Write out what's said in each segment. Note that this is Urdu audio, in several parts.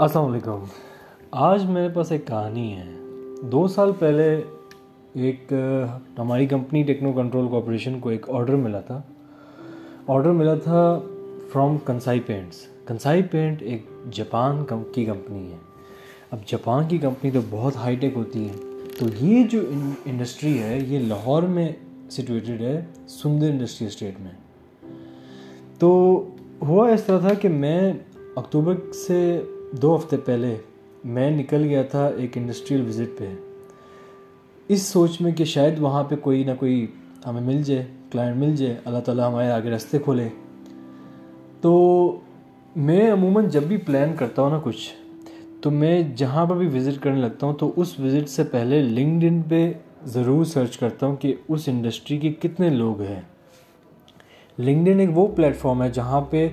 السلام علیکم۔ آج میرے پاس ایک کہانی ہے۔ دو سال پہلے ایک، ہماری کمپنی ٹیکنو کنٹرول کوپریشن کو ایک آرڈر ملا تھا۔ آرڈر ملا تھا from Kansai paints. Kansai paint ایک جاپان کی کمپنی ہے۔ اب جاپان کی کمپنی تو بہت ہائی ٹیک ہوتی ہے تو یہ جو انڈسٹری ہے، یہ لاہور میں سچویٹڈ ہے، سندر انڈسٹری اسٹیٹ میں۔ تو ہوا اس طرح تھا کہ میں اکتوبر سے دو ہفتے پہلے میں نکل گیا تھا ایک انڈسٹریل وزٹ پہ۔ اس سوچ میں کہ شاید وہاں پہ کوئی نہ کوئی ہمیں مل جائے کلائنٹ مل جائے، اللہ تعالیٰ ہمارے آگے رستے کھولے۔ تو میں عموماً جب بھی پلان کرتا ہوں نا کچھ، تو میں جہاں پر بھی وزٹ کرنے لگتا ہوں تو اس وزٹ سے پہلے لنکڈ ان پہ ضرور سرچ کرتا ہوں کہ اس انڈسٹری کے کتنے لوگ ہیں۔ لنکڈ ان ایک وہ پلیٹفارم ہے جہاں پہ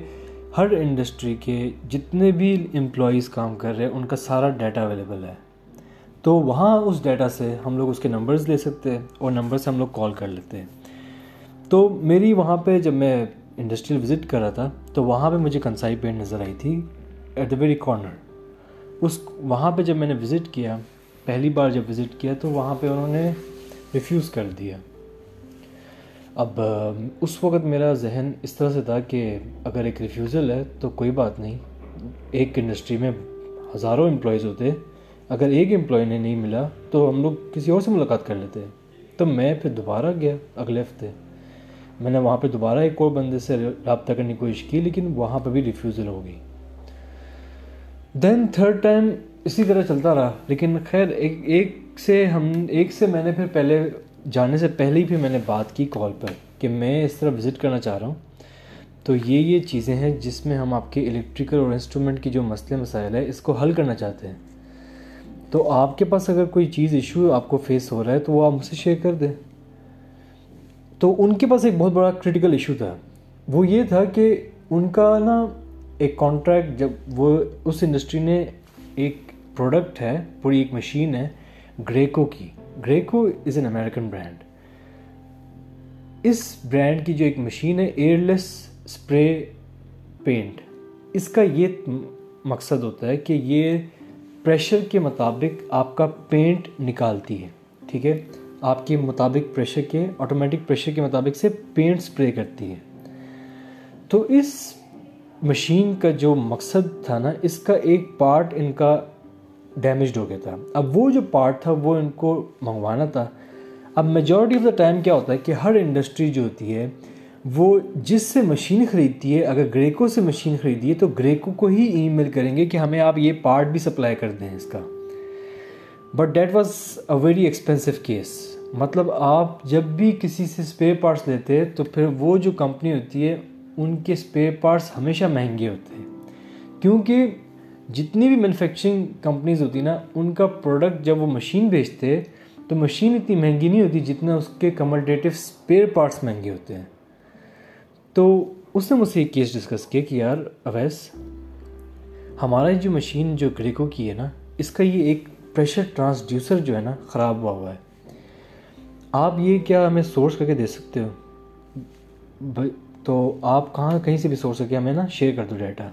ہر انڈسٹری کے جتنے بھی امپلائیز کام کر رہے ہیں، ان کا سارا ڈیٹا اویلیبل ہے۔ تو وہاں اس ڈیٹا سے ہم لوگ اس کے نمبرز لے سکتے ہیں اور نمبر سے ہم لوگ کال کر لیتے ہیں۔ تو میری وہاں پہ جب میں انڈسٹریل وزٹ کر رہا تھا، تو وہاں پہ مجھے کنسائی پینٹ نظر آئی تھی ایٹ دا ویری کارنر اس وہاں پہ جب میں نے وزٹ کیا، پہلی بار جب وزٹ کیا، تو وہاں پہ انہوں نے ریفیوز کر دیا۔ اب اس وقت میرا ذہن اس طرح سے تھا کہ اگر ایک ریفیوزل ہے تو کوئی بات نہیں۔ ایک انڈسٹری میں ہزاروں امپلائیز ہوتے۔ اگر ایک امپلائی نے نہیں ملا تو ہم لوگ کسی اور سے ملاقات کر لیتے۔ تو میں پھر دوبارہ گیا اگلے ہفتے۔ میں نے وہاں پہ دوبارہ ایک اور بندے سے رابطہ کرنے کی کوشش کی، لیکن وہاں پہ بھی ریفیوزل ہو گئی۔ دین تھرڈ ٹائم اسی طرح چلتا رہا، لیکن خیر، ایک ایک سے ہم، ایک سے میں نے پھر پہلے جانے سے پہلے ہی بھی میں نے بات کی کال پر کہ میں اس طرح وزٹ کرنا چاہ رہا ہوں۔ تو یہ یہ چیزیں ہیں جس میں ہم آپ کے الیکٹریکل اور انسٹرومنٹ کی جو مسئلے مسائل ہے اس کو حل کرنا چاہتے ہیں۔ تو آپ کے پاس اگر کوئی چیز ایشو آپ کو فیس ہو رہا ہے تو وہ آپ مجھ سے شیئر کر دیں۔ تو ان کے پاس ایک بہت بڑا کرٹیکل ایشو تھا۔ وہ یہ تھا کہ ان کا نا ایک کانٹریکٹ جب وہ اس انڈسٹری نے ایک پروڈکٹ ہے، پوری ایک مشین ہے گریکو کی۔ Graco is an American brand us brand کی جو ایک مشین ہے ایئر لیس اسپرے پینٹ اس کا یہ مقصد ہوتا ہے کہ یہ پریشر کے مطابق آپ کا پینٹ نکالتی ہے، ٹھیک ہے؟ آپ کے مطابق پریشر کے آٹومیٹک پریشر کے مطابق سے پینٹ اسپرے کرتی ہے۔ تو اس مشین کا جو مقصد تھا نا، اس کا ایک پارٹ ان کا ڈیمیجڈ ہو گیا تھا۔ اب وہ جو پارٹ تھا وہ ان کو منگوانا تھا۔ اب میجورٹی آف دا ٹائم کیا ہوتا ہے کہ ہر انڈسٹری جو ہوتی ہے، وہ جس سے مشین خریدتی ہے، اگر گریکو سے مشین خریدی ہے تو گریکو کو ہی ای میل کریں گے کہ ہمیں آپ یہ پارٹ بھی سپلائی کر دیں اس کا۔ But that was a very expensive case مطلب آپ جب بھی کسی سے اسپیئر پارٹس لیتے ہیں تو پھر وہ جو کمپنی ہوتی ہے، ان کے اسپیئر پارٹس ہمیشہ مہنگے ہوتے ہیں۔ کیونکہ جتنی بھی مینوفیکچرنگ کمپنیز ہوتی نا، ان کا پروڈکٹ جب وہ مشین بیچتے، تو مشین اتنی مہنگی نہیں ہوتی جتنا اس کے کملٹیو اسپیئر پارٹس مہنگے ہوتے ہیں۔ تو اس نے مجھ سے ایک کیس ڈسکس کیا کہ یار، اویس، ہمارا جو مشین جو گریکو کی ہے نا، اس کا یہ ایک پریشر ٹرانسڈیوسر جو ہے نا، خراب ہوا ہوا ہے۔ آپ یہ کیا ہمیں سورس کر کے دے سکتے ہو؟ تو آپ کہاں کہیں سے بھی سورس کر کے ہمیں نا شیئر کر دو ڈیٹا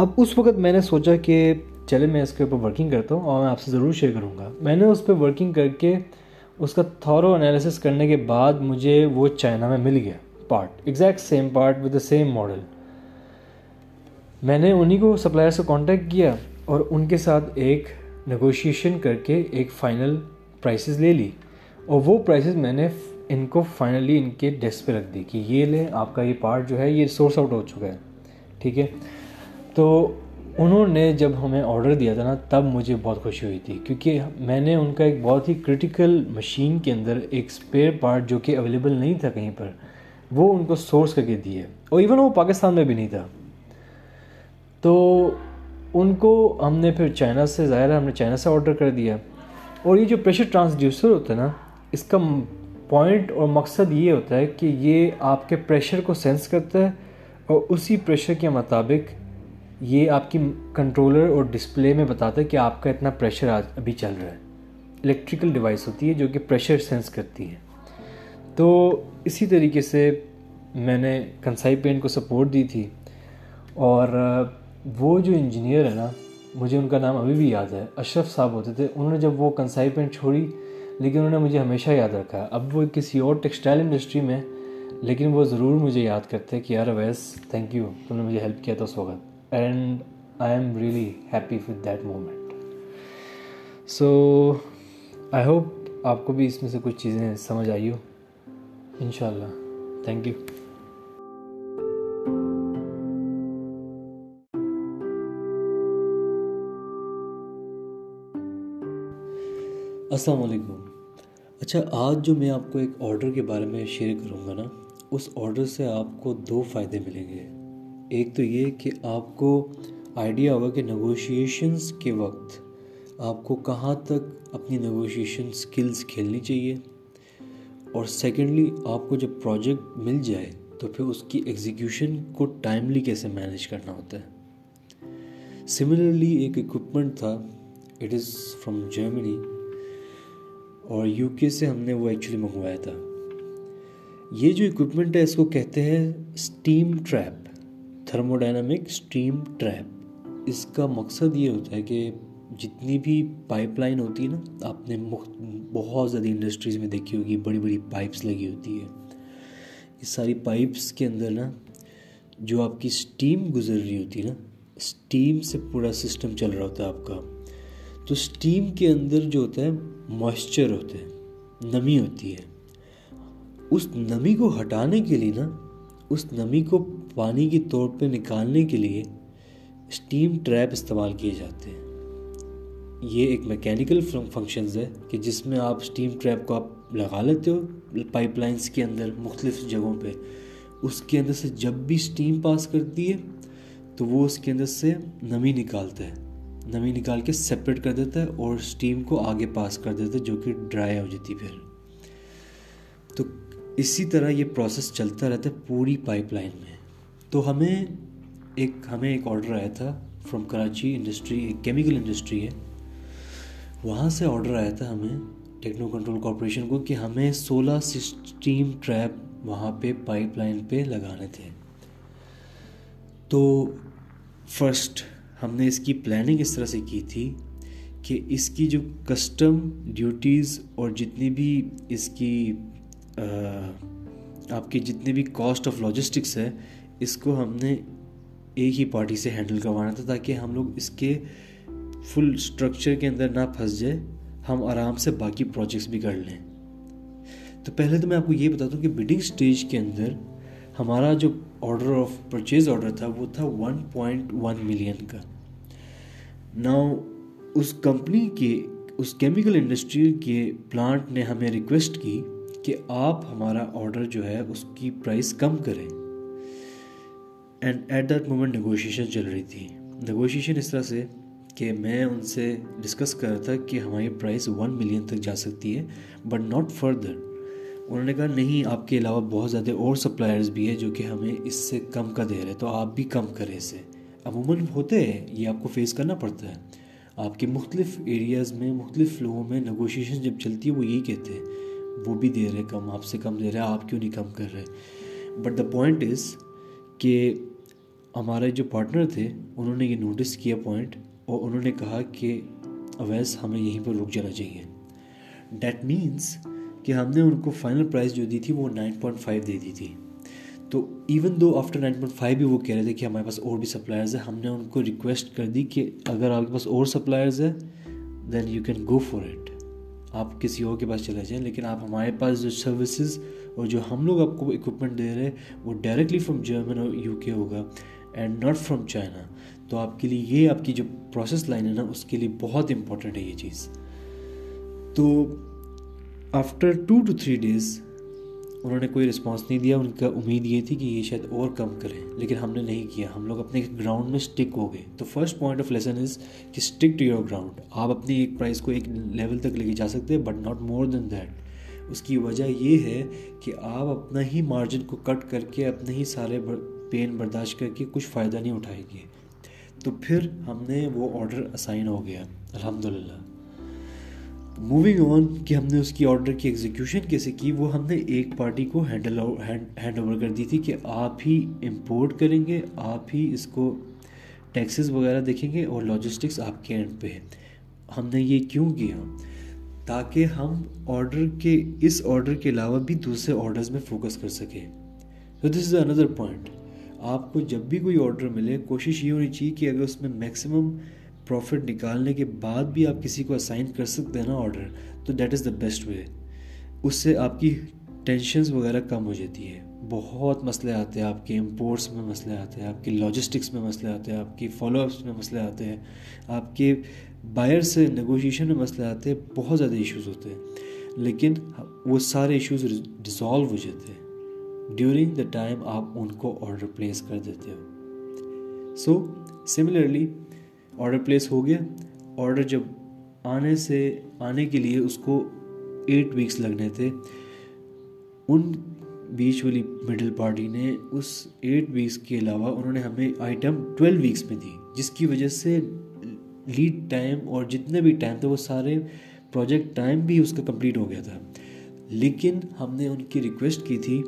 اب اس وقت میں نے سوچا کہ چلے میں اس کے اوپر ورکنگ کرتا ہوں اور میں آپ سے ضرور شیئر کروں گا۔ میں نے اس پہ ورکنگ کر کے اس کا تھورو انالیسس کرنے کے بعد مجھے وہ چائنا میں مل گیا part exact same part with the same model میں نے انہیں کو سپلائر سے کانٹیکٹ کیا اور ان کے ساتھ ایک نیگوشیشن کر کے ایک فائنل پرائسز لے لی۔ اور وہ پرائسز میں نے ان کو فائنلی ان کے ڈیسک پہ رکھ دی کہ یہ لیں، آپ کا یہ پارٹ جو ہے یہ سورس آؤٹ ہو چکا ہے۔ ٹھیک ہے؟ تو انہوں نے جب ہمیں آڈر دیا تھا نا، تب مجھے بہت خوشی ہوئی تھی، کیونکہ میں نے ان کا ایک بہت ہی کرٹیکل مشین کے اندر ایک اسپیئر پارٹ جو کہ اویلیبل نہیں تھا کہیں پر، وہ ان کو سورس کر کے دیے اور ایون وہ پاکستان میں بھی نہیں تھا۔ تو ان کو ہم نے پھر چائنا سے، ظاہر ہے ہم نے چائنا سے آڈر کر دیا۔ اور یہ جو پریشر ٹرانسڈیوسر ہوتا ہے نا، اس کا پوائنٹ اور مقصد یہ ہوتا ہے کہ یہ آپ کے پریشر کو سینس کرتا ہے اور اسی پریشر کے مطابق یہ آپ کی کنٹرولر اور ڈسپلے میں بتاتا ہے کہ آپ کا اتنا پریشر آج ابھی چل رہا ہے۔ الیکٹریکل ڈیوائس ہوتی ہے جو کہ پریشر سینس کرتی ہے۔ تو اسی طریقے سے میں نے کنسائی پینٹ کو سپورٹ دی تھی اور وہ جو انجینئر ہے نا، مجھے ان کا نام ابھی بھی یاد ہے۔ اشرف صاحب ہوتے تھے۔ انہوں نے جب وہ کنسائی پینٹ چھوڑی، لیکن انہوں نے مجھے ہمیشہ یاد رکھا اب وہ کسی اور ٹیکسٹائل انڈسٹری میں، لیکن وہ ضرور مجھے یاد کرتے کہ یار اویس تھینک یو تم نے مجھے ہیلپ کیا تھا اس وقت۔ And I am really happy with that moment so I hope آپ کو بھی اس میں سے کچھ چیزیں سمجھ آئی ہو ان شاء اللہ تھینک یو السلام علیکم اچھا آج جو میں آپ کو ایک آرڈر کے بارے میں شیئر کروں گا نا اس آرڈر سے آپ کو دو فائدے ملیں گے ایک تو یہ کہ آپ کو آئیڈیا ہوگا کہ نگوشیشنس کے وقت آپ کو کہاں تک اپنی نگوشیشن سکلز کھیلنی چاہیے اور سیکنڈلی آپ کو جب پروجیکٹ مل جائے تو پھر اس کی ایگزیکیوشن کو ٹائملی کیسے مینیج کرنا ہوتا ہے؟ سملرلی ایک اکوپمنٹ تھا اٹ از فرام جرمنی اور یو کے سے ہم نے وہ ایکچولی منگوایا تھا۔ یہ جو اکوپمنٹ ہے، اس کو کہتے ہیں steam trap thermodynamic steam trap اس کا مقصد یہ ہوتا ہے کہ جتنی بھی پائپ لائن ہوتی ہے نا، آپ نے مخت بہت زیادہ انڈسٹریز میں دیکھی ہوگی، بڑی بڑی پائپس لگی ہوتی ہے۔ اس ساری پائپس کے اندر نا، جو آپ کی اسٹیم گزر رہی ہوتی ہے نا اسٹیم سے پورا سسٹم چل رہا ہوتا ہے آپ کا۔ تو اسٹیم کے اندر جو ہوتا ہے موئسچر ہوتا ہے، نمی ہوتی ہے۔ اس نمی کو ہٹانے کے لیے نا، اس نمی کو پانی کے طور پہ نکالنے کے لیے اسٹیم ٹریپ استعمال کیے جاتے ہیں۔ یہ ایک میکینیکل فنکشنز ہے کہ جس میں آپ اسٹیم ٹریپ کو آپ لگا لیتے ہو پائپ لائنس کے اندر مختلف جگہوں پہ۔ اس کے اندر سے جب بھی اسٹیم پاس کرتی ہے تو وہ اس کے اندر سے نمی نکالتا ہے۔ نمی نکال کے سپریٹ کر دیتا ہے اور اسٹیم کو آگے پاس کر دیتا ہے جو کہ ڈرائی ہو جاتی پھر۔ تو اسی طرح یہ پروسیس چلتا رہتا ہے پوری پائپ لائن میں۔ تو ہمیں ایک ہمیں ایک آڈر آیا تھا فرام کراچی انڈسٹری ایک کیمیکل انڈسٹری ہے۔ وہاں سے آڈر آیا تھا ہمیں ٹیکنو کنٹرول کارپوریشن کو کہ ہمیں سولہ سسٹیم ٹریپ وہاں پہ پائپ لائن پہ لگانے تھے۔ تو فرسٹ ہم نے اس کی پلاننگ اس طرح سے کی تھی کہ اس کی جو کسٹم ڈیوٹیز اور جتنی بھی اس کی آپ کی جتنے بھی کاسٹ آف لاجسٹکس ہے اس کو ہم نے ایک ہی پارٹی سے ہینڈل کروانا تھا تاکہ ہم لوگ اس کے فل اسٹرکچر کے اندر نہ پھنس جائے ہم آرام سے باقی پروجیکٹس بھی کر لیں۔ تو پہلے تو میں آپ کو یہ بتاتا ہوں کہ بڈنگ اسٹیج کے اندر ہمارا جو آرڈر آف پرچیز آرڈر تھا، وہ تھا ون پوائنٹ ون ملین کا۔ ناؤ اس کمپنی کے، اس کیمیکل انڈسٹری کے پلانٹ نے ہمیں ریکویسٹ کی کہ آپ ہمارا آرڈر جو ہے، اس کی پرائز کم کریں۔ And at that moment negotiation چل رہی تھی۔ نیگوشیشن اس طرح سے کہ میں ان سے ڈسکس کر رہا تھا کہ ہماری پرائس ون ملین تک جا سکتی ہے بٹ ناٹ فردر انہوں نے کہا، نہیں، آپ کے علاوہ بہت زیادہ اور سپلائرز بھی ہے جو کہ ہمیں اس سے کم کا دے رہے تو آپ بھی کم کریں اسے۔ عموماً ہوتے ہیں، یہ آپ کو فیس کرنا پڑتا ہے۔ آپ کے مختلف ایریاز میں، مختلف لوگوں میں نگوشیشن جب چلتی ہے، وہ یہی کہتے ہیں، وہ بھی دے رہے کم، آپ سے کم دے رہے آپ کیوں نہیں کم کر رہے بٹ دا پوائنٹ از کہ ہمارے جو پارٹنر تھے، انہوں نے یہ نوٹس کیا پوائنٹ اور انہوں نے کہا کہ اویس ہمیں یہیں پر رک جانا چاہیے۔ ڈیٹ مینس کہ ہم نے ان کو فائنل پرائز جو دی تھی وہ نائن پوائنٹ فائیو دے دی تھی۔ تو ایون دو آفٹر نائن پوائنٹ فائیو بھی وہ کہہ رہے تھے کہ ہمارے پاس اور بھی سپلائرز ہیں، ہم نے ان کو ریکویسٹ کر دی کہ اگر آپ کے پاس اور سپلائرز ہے then you can go for it آپ کسی اور کے پاس چلے جائیں، لیکن آپ ہمارے پاس جو سروسز اور جو ہم لوگ آپ کو اکوپمنٹ دے رہے ہیں، وہ ڈائریکٹلی فرام جرمن اور یو کے ہوگا۔ اینڈ ناٹ فرام چائنا تو آپ کے لیے یہ آپ کی جو پروسیس لائن ہے نا، اس کے لیے بہت امپورٹنٹ ہے یہ چیز. تو after two two three days انہوں نے کوئی رسپانس نہیں دیا. ان کا امید یہ تھی کہ یہ شاید اور کم کریں. لیکن ہم نے نہیں کیا. ہم لوگ اپنے گراؤنڈ میں اسٹک ہو گئے. تو first point of lesson is کہ اسٹک ٹو یور گراؤنڈ آپ اپنی ایک پرائز کو ایک لیول تک لے کے جا سکتے ہیں but not more than that اس کی وجہ یہ ہے کہ آپ اپنا ہی مارجن کو کٹ کر کے اپنے ہی سارے پین برداشت کر کے کچھ فائدہ نہیں اٹھائے گی۔ تو پھر ہم نے وہ آڈر اسائن ہو گیا۔ الحمد للہ موونگ آن کہ ہم نے اس کی آرڈر کی ایگزیکیوشن کیسے کی، وہ ہم نے ایک پارٹی کو ہینڈل ہینڈ اوور کر دی تھی کہ آپ ہی امپورٹ کریں گے، آپ ہی اس کو ٹیکسز وغیرہ دیکھیں گے اور لاجسٹکس آپ کے اینڈ پہ۔ ہے ہم نے یہ کیوں کیا؟ تاکہ ہم آرڈر کے اس آرڈر کے علاوہ بھی دوسرے آرڈرز میں فوکس کر سکیں۔ تو دس از اندر پوائنٹ آپ کو جب بھی کوئی آرڈر ملے، کوشش یہ ہونی چاہیے کہ اگر اس میں میکسیمم پروفٹ نکالنے کے بعد بھی آپ کسی کو اسائن کر سکتے ہیں نا آرڈر تو that is the best way اس سے آپ کی ٹینشنز وغیرہ کم ہو جاتی ہے بہت مسئلے آتے ہیں، آپ کے امپورٹس میں مسئلے آتے ہیں، آپ کی لاجسٹکس میں مسئلے آتے ہیں، آپ کی فالو اپس میں مسئلے آتے ہیں، آپ کے بائر سے نیگوشیشن میں مسئلے آتے ہیں، بہت زیادہ ایشوز ہوتے ہیں۔ لیکن وہ سارے ایشوز ڈیزالو ہو جاتے ہیں۔ ڈیورنگ دا ٹائم آپ ان کو آرڈر پلیس کر دیتے ہو۔ سو سملرلی آرڈر پلیس ہو گیا۔ آرڈر جب آنے سے آنے کے لیے اس کو ایٹ ویکس لگنے تھے۔ ان بیچ والی مڈل پارٹی نے اس ایٹ ویکس کے علاوہ انہوں نے ہمیں آئٹم ٹویلو ویکس میں دی، جس کی وجہ سے لیڈ ٹائم اور جتنے بھی ٹائم تھے وہ سارے پروجیکٹ ٹائم بھی اس کا کمپلیٹ ہو گیا تھا۔ لیکن ہم نے ان کی ریکویسٹ کی تھی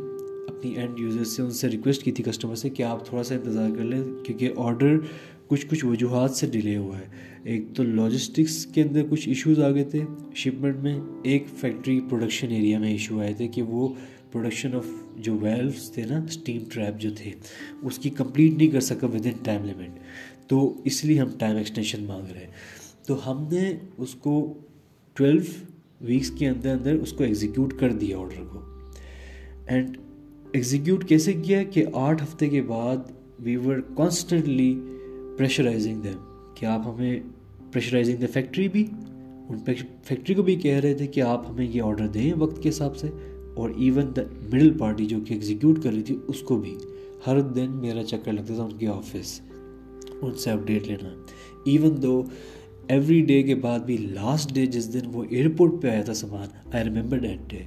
اپنی اینڈ یوزر سے ان سے ریکویسٹ کی تھی کسٹمر سے کہ آپ تھوڑا سا انتظار کر لیں کیونکہ آرڈر کچھ کچھ وجوہات سے ڈیلے ہوا ہے۔ ایک تو لاجسٹکس کے اندر کچھ ایشوز آ گئے تھے۔ شپمنٹ میں ایک فیکٹری پروڈکشن ایریا میں ایشو آئے تھے کہ وہ پروڈکشن آف جو ویلوز تھے نا اسٹیم ٹریپ جو تھے، اس کی کمپلیٹ نہیں کر سکا ود ان ٹائم لمٹ تو اس لیے ہم ٹائم ایکسٹینشن مانگ رہے ہیں۔ تو ہم نے اس کو ٹویلو ویکس کے اندر اندر اس کو ایگزیکیوٹ کر دیا آڈر کو۔ اینڈ ایگزیکیوٹ کیسے کیا کہ آٹھ ہفتے کے بعد we were constantly pressurizing them کہ آپ ہمیں پریشرائزنگ دا فیکٹری بھی، ان فیکٹری کو بھی کہہ رہے تھے کہ آپ ہمیں یہ آرڈر دیں وقت کے حساب سے، اور ایون دا مڈل پارٹی جو کہ ایگزیکیوٹ کر رہی تھی اس کو بھی۔ ہر دن میرا چکر لگتا تھا ان کے آفس ان سے اپڈیٹ لینا۔ ایون دو ایوری ڈے کے بعد بھی لاسٹ ڈے جس دن وہ ایئرپورٹ پہ آیا تھا سامان آئی ریمبر دیٹ ڈے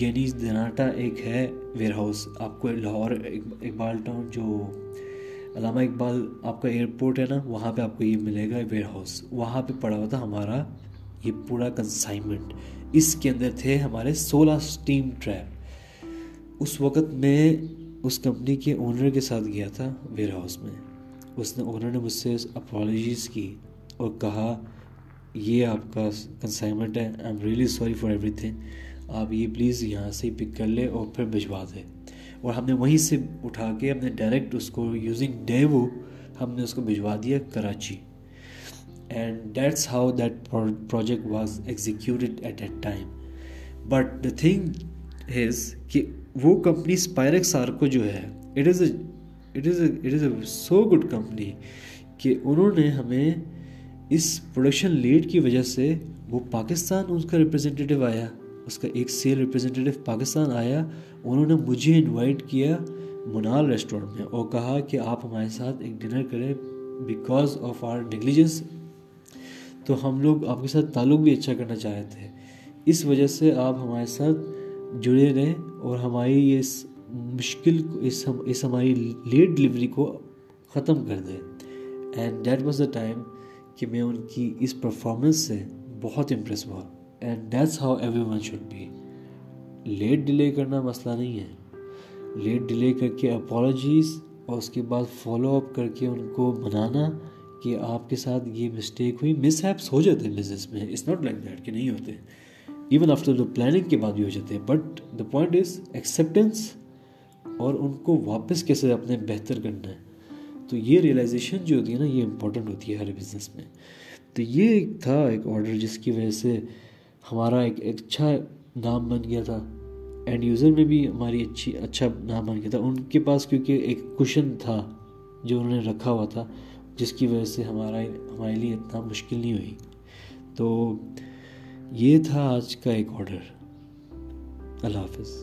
گینیز دناٹا ایک ہے ویئر ہاؤس۔ آپ کو لاہور اقبال ٹاؤن جو علامہ اقبال آپ کا ایئرپورٹ ہے نا، وہاں پہ آپ کو یہ ملے گا ویئر ہاؤس۔ وہاں پہ پڑا ہوا تھا ہمارا یہ پورا کنسائنمنٹ اس کے اندر تھے ہمارے سولہ اسٹیم ٹریپ اس وقت میں اس کمپنی کے اونر کے ساتھ گیا تھا ویئر ہاؤس میں۔ اس نے اونر نے مجھ سے اپالوجیز کی اور کہا، یہ آپ کا کنسائنمنٹ ہے۔ I am really sorry for everything آپ یہ پلیز یہاں سے ہی پک کر لیں اور پھر بھجوا دیں۔ اور ہم نے وہیں سے اٹھا کے ہم نے ڈائریکٹ اس کو یوزنگ ڈیوو ہم نے اس کو بھجوا دیا Karachi. And that's how that project was executed at that time but the thing is کہ وہ کمپنی اسپائرک سارکو جو ہے it is a it is a it is a so good company کہ انہوں نے ہمیں اس پروڈکشن لیٹ کی وجہ سے وہ پاکستان اس کا ریپرزینٹیو آیا۔ اس کا ایک سیل ریپرزینٹیو پاکستان آیا، انہوں نے مجھے انوائٹ کیا منال ریسٹورنٹ میں اور کہا کہ آپ ہمارے ساتھ ایک ڈنر کریں بیکاز آف آر نیگلیجنس تو ہم لوگ آپ کے ساتھ تعلق بھی اچھا کرنا چاہے تھے۔ اس وجہ سے آپ ہمارے ساتھ جڑے رہیں اور ہماری یہ اس مشکل اس ہم، اس ہماری لیٹ ڈلیوری کو ختم کر دیں۔ And that was the time کہ میں ان کی اس پرفارمنس سے بہت امپریس ہوا۔ And that's how everyone should be late delay کرنا مسئلہ نہیں ہے۔ لیٹ ڈیلے کر کے اپالوجیز اور اس کے بعد فالو اپ کر کے ان کو منانا کہ آپ کے ساتھ یہ مسٹیک ہوئی۔ مس ہیپس ہو جاتے ہیں بزنس میں۔ اٹس ناٹ لائک دیٹ کہ نہیں ہوتے۔ ایون آفٹر دا پلاننگ کے بعد بھی ہو جاتے ہیں۔ But the point is acceptance اور ان کو واپس کیسے اپنے بہتر کرنا ہے۔ تو یہ ریئلائزیشن جو ہوتی ہے نا، یہ امپورٹنٹ ہوتی ہے ہر بزنس میں۔ تو یہ ایک تھا ایک آڈر جس کی وجہ سے ہمارا ایک اچھا نام بن گیا تھا اینڈ یوزر میں بھی ہماری اچھی اچھا نام بن گیا تھا ان کے پاس کیونکہ ایک کوشن تھا جو انہوں نے رکھا ہوا تھا جس کی وجہ سے ہمارا ہمارے لیے اتنا مشکل نہیں ہوئی تو یہ تھا آج کا ایک آڈر اللہ حافظ